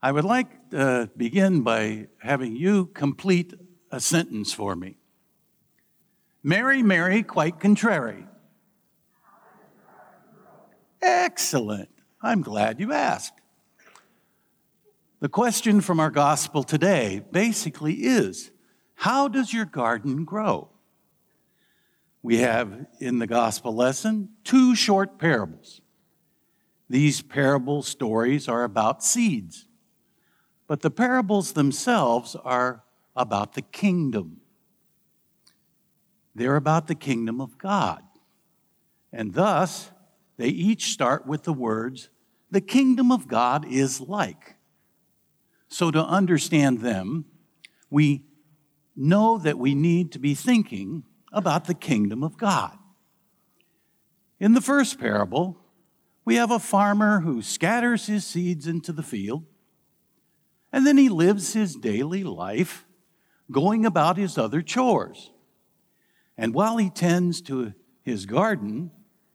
I would like to begin by having you complete a sentence for me. Mary, Mary, quite contrary. Excellent. I'm glad you asked. The question from our gospel today basically is How does your garden grow? We have in the gospel lesson two short parables. These parable stories are about seeds, but the parables themselves are about the kingdom. They're about the kingdom of God. And thus, they each start with the words, the kingdom of God is like. So, to understand them, we know that we need to be thinking about the kingdom of God. In the first parable, we have a farmer who scatters his seeds into the field, and then he lives his daily life going about his other chores. And while he tends to his garden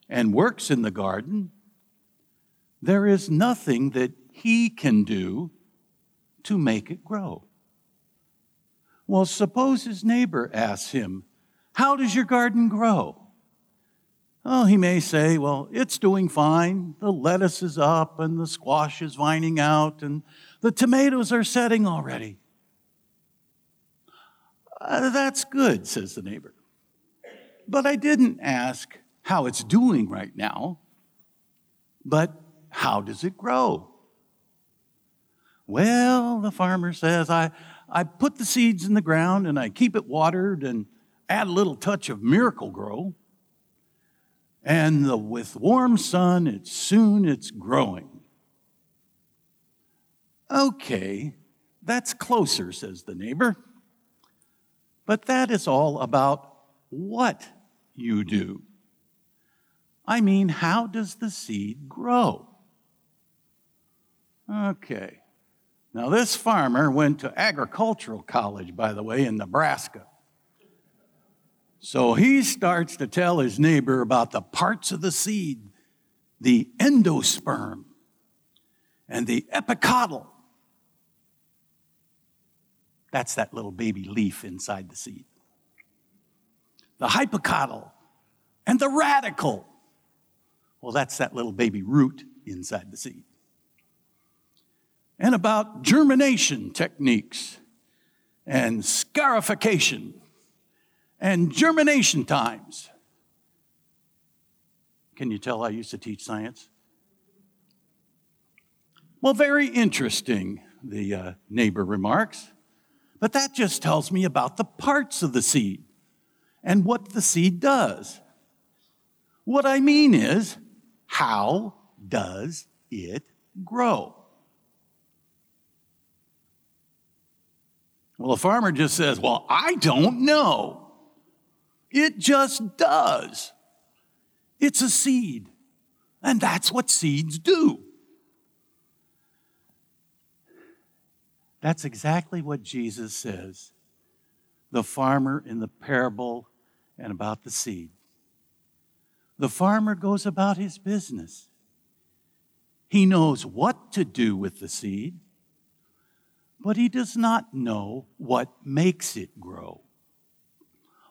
and works in the garden, there is nothing that he can do to make it grow. Well, suppose his neighbor asks him, How does your garden grow? Oh, he may say, Well, it's doing fine. The lettuce is up and the squash is vining out and the tomatoes are setting already. Uh, that's good, says the neighbor. But I didn't ask how it's doing right now, but how does it grow? Well, the farmer says, I, I put the seeds in the ground and I keep it watered and add a little touch of Miracle-Gro. And the, with warm sun, it's soon it's growing. Okay, that's closer, says the neighbor. But that is all about what you do. I mean, how does the seed grow? Okay. Now, this farmer went to agricultural college, by the way, in Nebraska. So he starts to tell his neighbor about the parts of the seed the endosperm and the epicotyl. That's that little baby leaf inside the seed. The hypocotyl and the radicle. Well, that's that little baby root inside the seed and about germination techniques and scarification and germination times. Can you tell I used to teach science? Well, very interesting, the uh, neighbor remarks. But that just tells me about the parts of the seed and what the seed does. What I mean is, how does it grow? Well, a farmer just says, Well, I don't know. It just does. It's a seed. And that's what seeds do. That's exactly what Jesus says. The farmer in the parable and about the seed. The farmer goes about his business. He knows what to do with the seed but he does not know what makes it grow.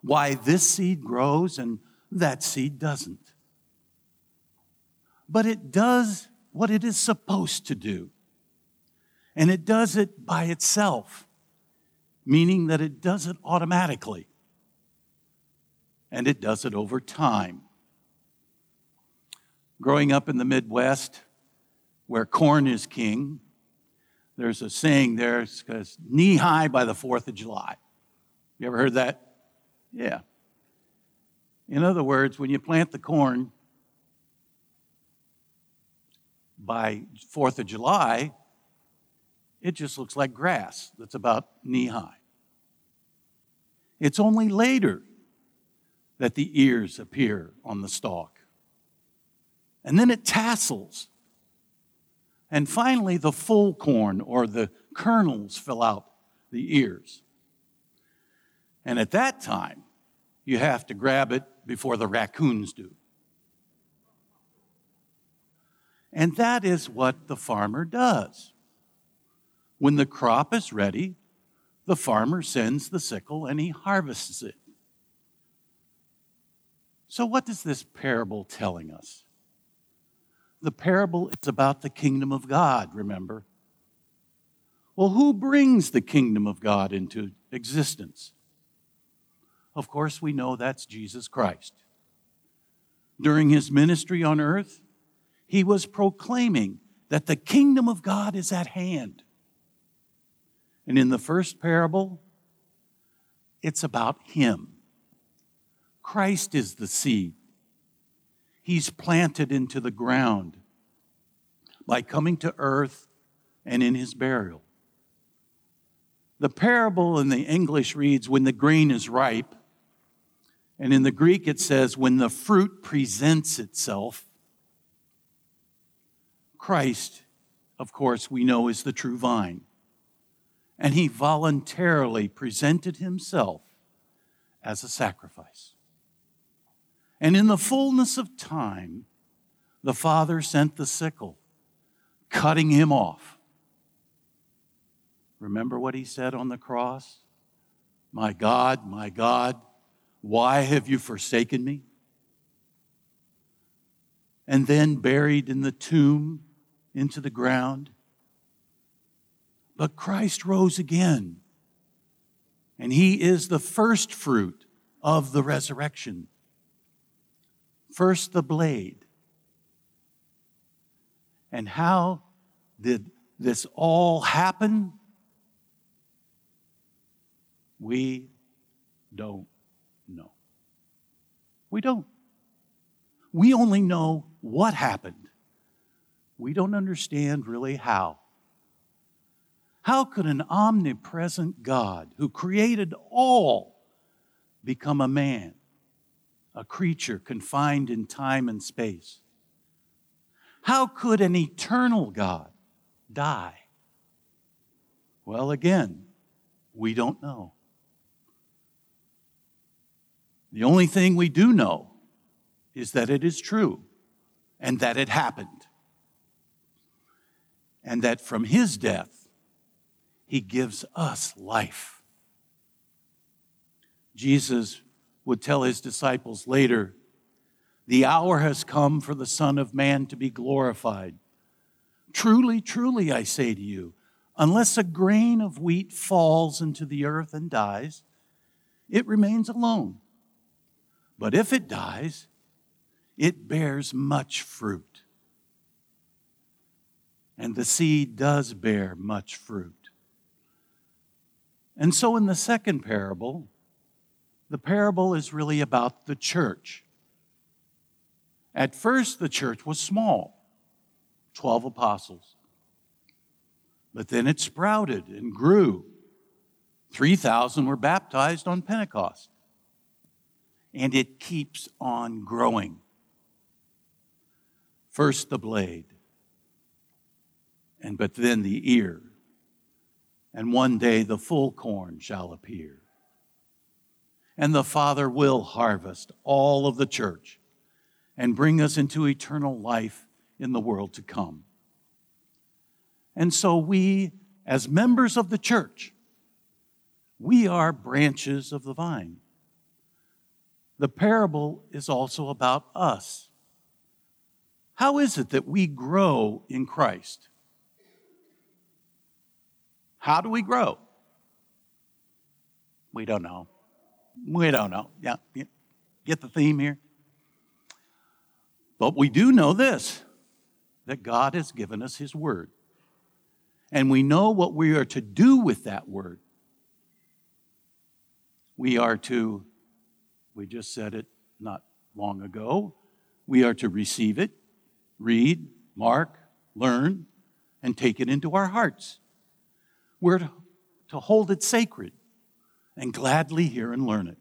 Why this seed grows and that seed doesn't. But it does what it is supposed to do. And it does it by itself, meaning that it does it automatically. And it does it over time. Growing up in the Midwest, where corn is king, there's a saying there, it's knee high by the 4th of July. You ever heard that? Yeah. In other words, when you plant the corn by 4th of July, it just looks like grass that's about knee high. It's only later that the ears appear on the stalk. And then it tassels and finally, the full corn or the kernels fill out the ears. And at that time, you have to grab it before the raccoons do. And that is what the farmer does. When the crop is ready, the farmer sends the sickle and he harvests it. So, what is this parable telling us? The parable is about the kingdom of God, remember? Well, who brings the kingdom of God into existence? Of course, we know that's Jesus Christ. During his ministry on earth, he was proclaiming that the kingdom of God is at hand. And in the first parable, it's about him. Christ is the seed. He's planted into the ground by coming to earth and in his burial. The parable in the English reads, When the grain is ripe, and in the Greek it says, When the fruit presents itself. Christ, of course, we know is the true vine. And he voluntarily presented himself as a sacrifice. And in the fullness of time, the Father sent the sickle, cutting him off. Remember what he said on the cross? My God, my God, why have you forsaken me? And then buried in the tomb into the ground. But Christ rose again, and he is the first fruit of the resurrection. First, the blade. And how did this all happen? We don't know. We don't. We only know what happened. We don't understand really how. How could an omnipresent God who created all become a man? a creature confined in time and space? How could an eternal God die? Well, again, we don't know. The only thing we do know is that it is true and that it happened. And that from his death, he gives us life. Jesus would tell his disciples later, The hour has come for the Son of Man to be glorified. Truly, truly, I say to you, unless a grain of wheat falls into the earth and dies, it remains alone. But if it dies, it bears much fruit. And the seed does bear much fruit. And so in the second parable, the parable is really about the church. At first, the church was small 12 apostles. But then it sprouted and grew. 3,000 were baptized on Pentecost. And it keeps on growing. First the blade, and but then the ear. And one day the full corn shall appear and the Father will harvest all of the church and bring us into eternal life in the world to come. And so we, as members of the church, we are branches of the vine. The parable is also about us. How is it that we grow in Christ? How do we grow? We don't know. We don't know. Yeah, get the theme here? But we do know this that God has given us His Word. And we know what we are to do with that Word. We are to, we just said it not long ago, we are to receive it, read, mark, learn, and take it into our hearts. We're to, hold it sacred and gladly hear and learn it.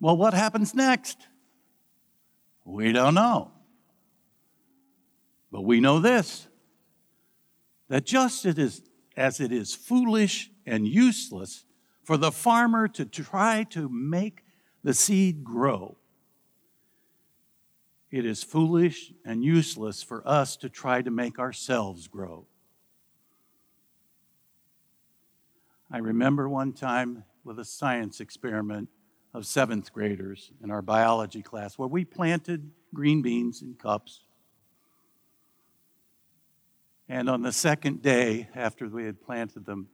Well, what happens next? We don't know. But we know this that just as it is foolish and useless for the farmer to try to make the seed grow, it is foolish and useless for us to try to make ourselves grow. I remember one time with a science experiment of seventh graders in our biology class where we planted green beans in cups. And on the second day after we had planted them,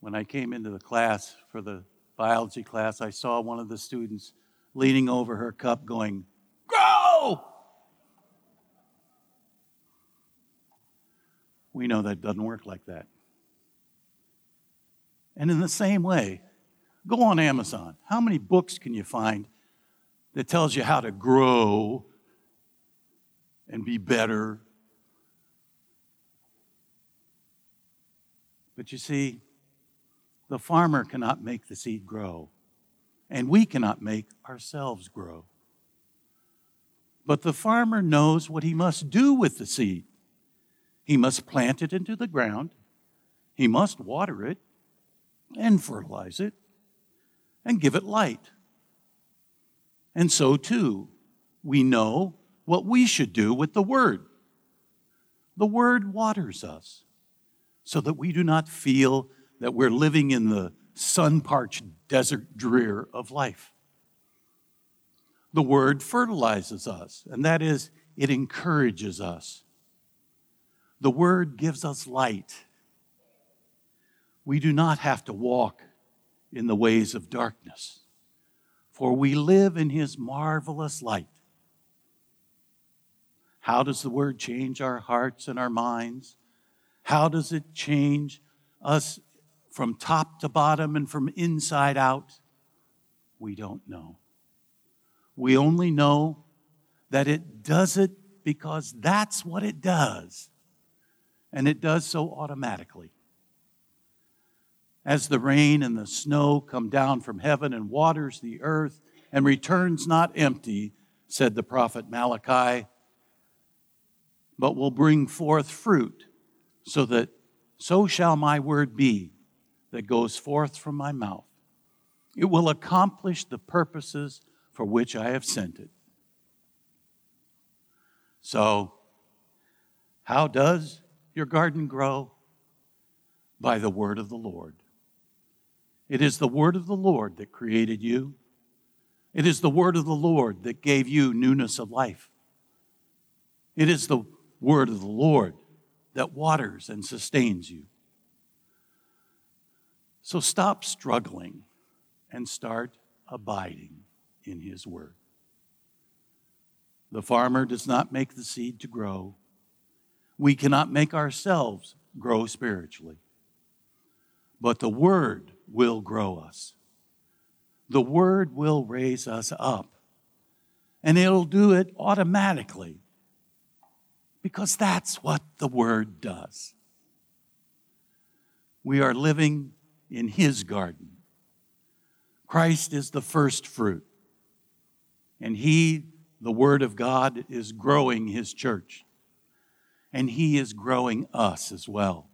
when I came into the class for the biology class, I saw one of the students leaning over her cup going, Grow! We know that doesn't work like that. And in the same way, go on Amazon. How many books can you find that tells you how to grow and be better? But you see, the farmer cannot make the seed grow, and we cannot make ourselves grow. But the farmer knows what he must do with the seed. He must plant it into the ground, he must water it, and fertilize it, and give it light. And so, too, we know what we should do with the Word. The Word waters us so that we do not feel that we're living in the sun parched desert drear of life. The word fertilizes us, and that is, it encourages us. The word gives us light. We do not have to walk in the ways of darkness, for we live in his marvelous light. How does the word change our hearts and our minds? How does it change us from top to bottom and from inside out? We don't know. We only know that it does it because that's what it does. And it does so automatically. As the rain and the snow come down from heaven and waters the earth and returns not empty, said the prophet Malachi, but will bring forth fruit, so that so shall my word be that goes forth from my mouth. It will accomplish the purposes for which I have sent it. So, how does your garden grow? By the word of the Lord. It is the word of the Lord that created you. It is the word of the Lord that gave you newness of life. It is the word of the Lord that waters and sustains you. So stop struggling and start abiding in His Word. The farmer does not make the seed to grow. We cannot make ourselves grow spiritually. But the Word will grow us. The Word will raise us up. And it'll do it automatically because that's what the Word does. We are living in his garden. Christ is the first fruit, and he, the Word of God, is growing his church, and he is growing us as well.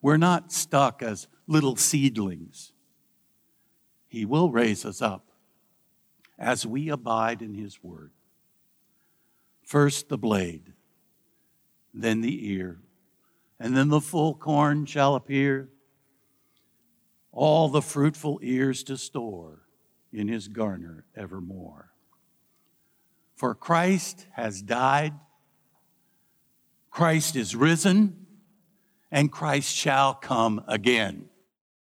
We're not stuck as little seedlings. He will raise us up as we abide in his word. First the blade, then the ear, and then the full corn shall appear all the fruitful ears to store in his garner evermore. For Christ has died, Christ is risen, and Christ shall come again.